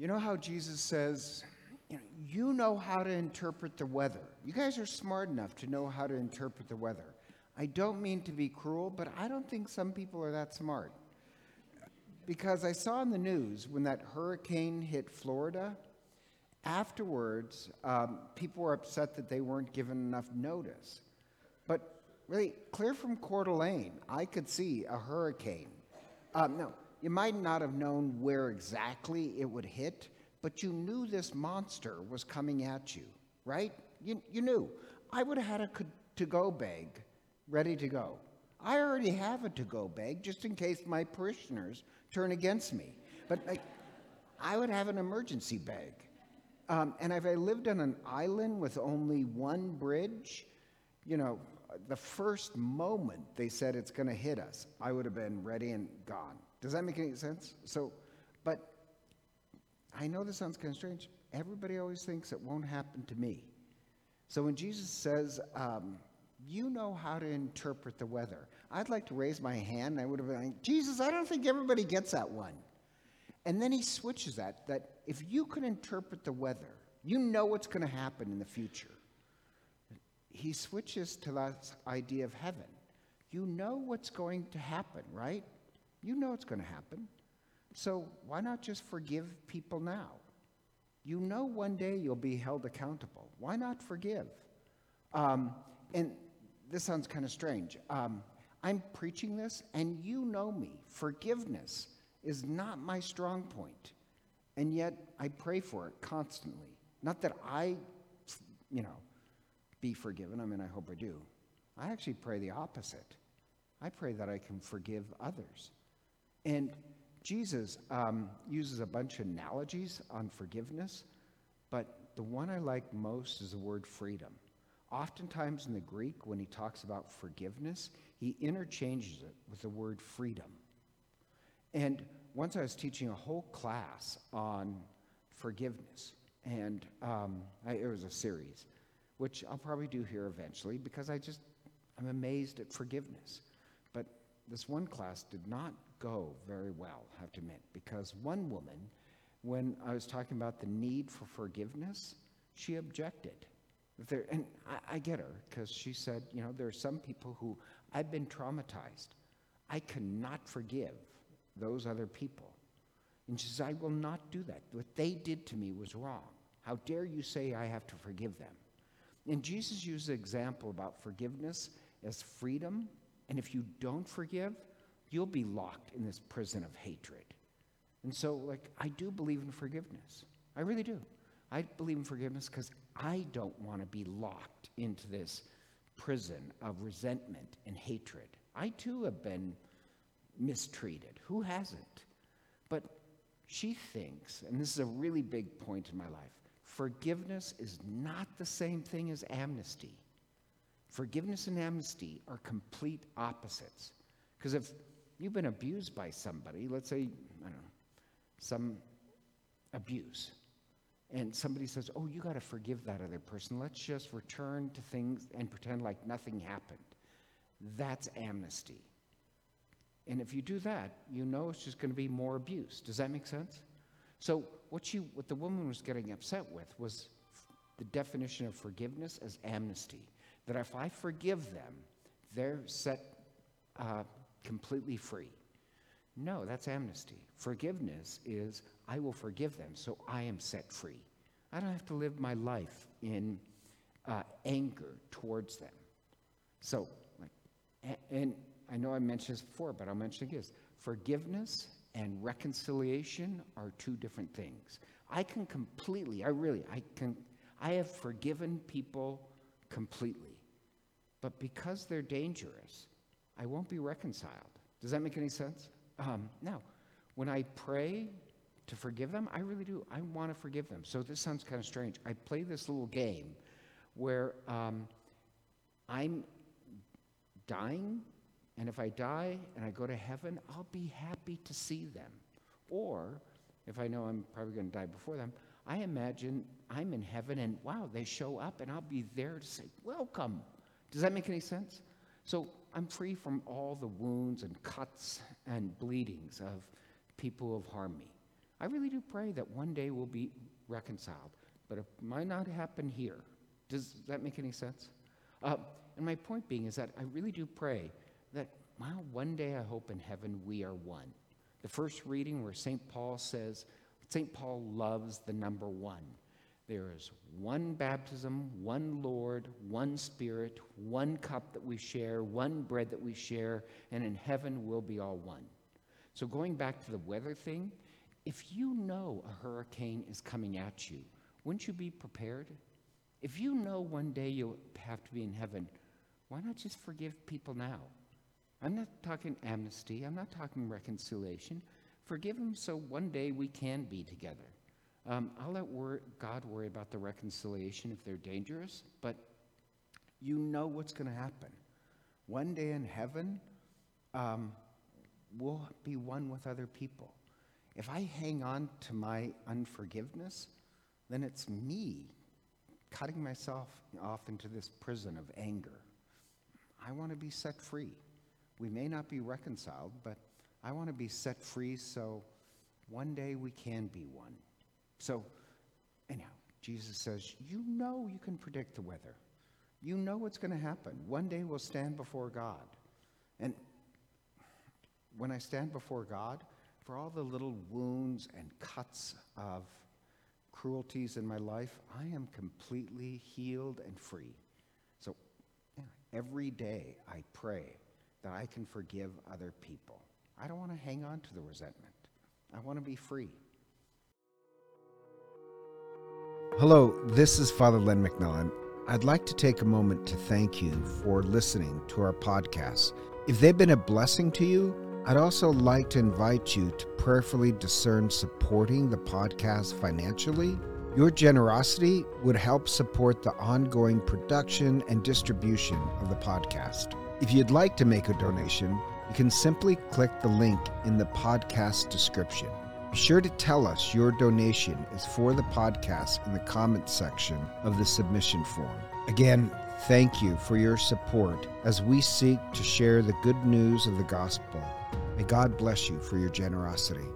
You know how Jesus says, you know, you know how to interpret the weather. You guys are smart enough to know how to interpret the weather. I don't mean to be cruel, but I don't think some people are that smart. Because I saw in the news when that hurricane hit Florida, afterwards, um, people were upset that they weren't given enough notice. But really, clear from Coeur d'Alene, I could see a hurricane. Um, no, you might not have known where exactly it would hit, but you knew this monster was coming at you, right? You, you knew. I would have had a to go bag ready to go. I already have a to go bag just in case my parishioners turn against me. But like, I would have an emergency bag. Um, and if I lived on an island with only one bridge, you know, the first moment they said it's going to hit us, I would have been ready and gone. Does that make any sense? So, but I know this sounds kind of strange. Everybody always thinks it won't happen to me. So when Jesus says, um, you know how to interpret the weather, I'd like to raise my hand. I would have been like, Jesus, I don't think everybody gets that one. And then he switches that, that if you can interpret the weather, you know what's going to happen in the future. He switches to that idea of heaven. You know what's going to happen, right? You know it's going to happen. So why not just forgive people now? You know one day you'll be held accountable. Why not forgive? Um, and this sounds kind of strange. Um, I'm preaching this, and you know me. Forgiveness is not my strong point, and yet I pray for it constantly. Not that I, you know, be forgiven. I mean, I hope I do. I actually pray the opposite. I pray that I can forgive others. And Jesus um, uses a bunch of analogies on forgiveness, but the one I like most is the word freedom. Oftentimes in the Greek, when he talks about forgiveness, he interchanges it with the word freedom. And once I was teaching a whole class on forgiveness, and um, I, it was a series, which I'll probably do here eventually because I just, I'm amazed at forgiveness. But this one class did not go very well, I have to admit, because one woman, when I was talking about the need for forgiveness, she objected. There, and I, I get her because she said, you know, there are some people who I've been traumatized. I cannot forgive those other people. And she says, I will not do that. What they did to me was wrong. How dare you say I have to forgive them? And Jesus used the example about forgiveness as freedom. And if you don't forgive, you'll be locked in this prison of hatred. And so, like, I do believe in forgiveness. I really do. I believe in forgiveness because I don't want to be locked into this prison of resentment and hatred. I too have been mistreated. Who hasn't? But she thinks, and this is a really big point in my life, forgiveness is not the same thing as amnesty. Forgiveness and amnesty are complete opposites. Because if you've been abused by somebody, let's say, I don't know, some abuse, and somebody says, Oh, you got to forgive that other person. Let's just return to things and pretend like nothing happened. That's amnesty. And if you do that, you know it's just going to be more abuse. Does that make sense? So, what, she, what the woman was getting upset with was the definition of forgiveness as amnesty. That if I forgive them, they're set uh, completely free. No, that's amnesty. Forgiveness is I will forgive them so I am set free. I don't have to live my life in uh, anger towards them. So, like, and I know I mentioned this before, but I'll mention it again. Forgiveness and reconciliation are two different things. I can completely, I really, I can, I have forgiven people completely. But because they're dangerous, I won't be reconciled. Does that make any sense? Um, now, when I pray to forgive them, I really do. I want to forgive them. So this sounds kind of strange. I play this little game where um, I'm dying, and if I die and I go to heaven, I'll be happy to see them. Or if I know I'm probably going to die before them, I imagine I'm in heaven and wow, they show up and I'll be there to say, Welcome. Does that make any sense? So I'm free from all the wounds and cuts and bleedings of people who have harmed me. I really do pray that one day we'll be reconciled, but it might not happen here. Does that make any sense? Uh, and my point being is that I really do pray that, well, one day I hope in heaven we are one. The first reading where St. Paul says, St. Paul loves the number one. There is one baptism, one Lord, one Spirit, one cup that we share, one bread that we share, and in heaven we'll be all one. So, going back to the weather thing, if you know a hurricane is coming at you, wouldn't you be prepared? If you know one day you'll have to be in heaven, why not just forgive people now? I'm not talking amnesty, I'm not talking reconciliation. Forgive them so one day we can be together. Um, I'll let wor- God worry about the reconciliation if they're dangerous, but you know what's going to happen. One day in heaven, um, we'll be one with other people. If I hang on to my unforgiveness, then it's me cutting myself off into this prison of anger. I want to be set free. We may not be reconciled, but I want to be set free so one day we can be one. So, anyhow, Jesus says, You know you can predict the weather. You know what's going to happen. One day we'll stand before God. And when I stand before God, for all the little wounds and cuts of cruelties in my life, I am completely healed and free. So every day I pray that I can forgive other people. I don't want to hang on to the resentment. I want to be free. Hello, this is Father Len McMillan. I'd like to take a moment to thank you for listening to our podcast. If they've been a blessing to you, I'd also like to invite you to prayerfully discern supporting the podcast financially. Your generosity would help support the ongoing production and distribution of the podcast. If you'd like to make a donation, you can simply click the link in the podcast description. Be sure to tell us your donation is for the podcast in the comments section of the submission form. Again, thank you for your support as we seek to share the good news of the gospel. May God bless you for your generosity.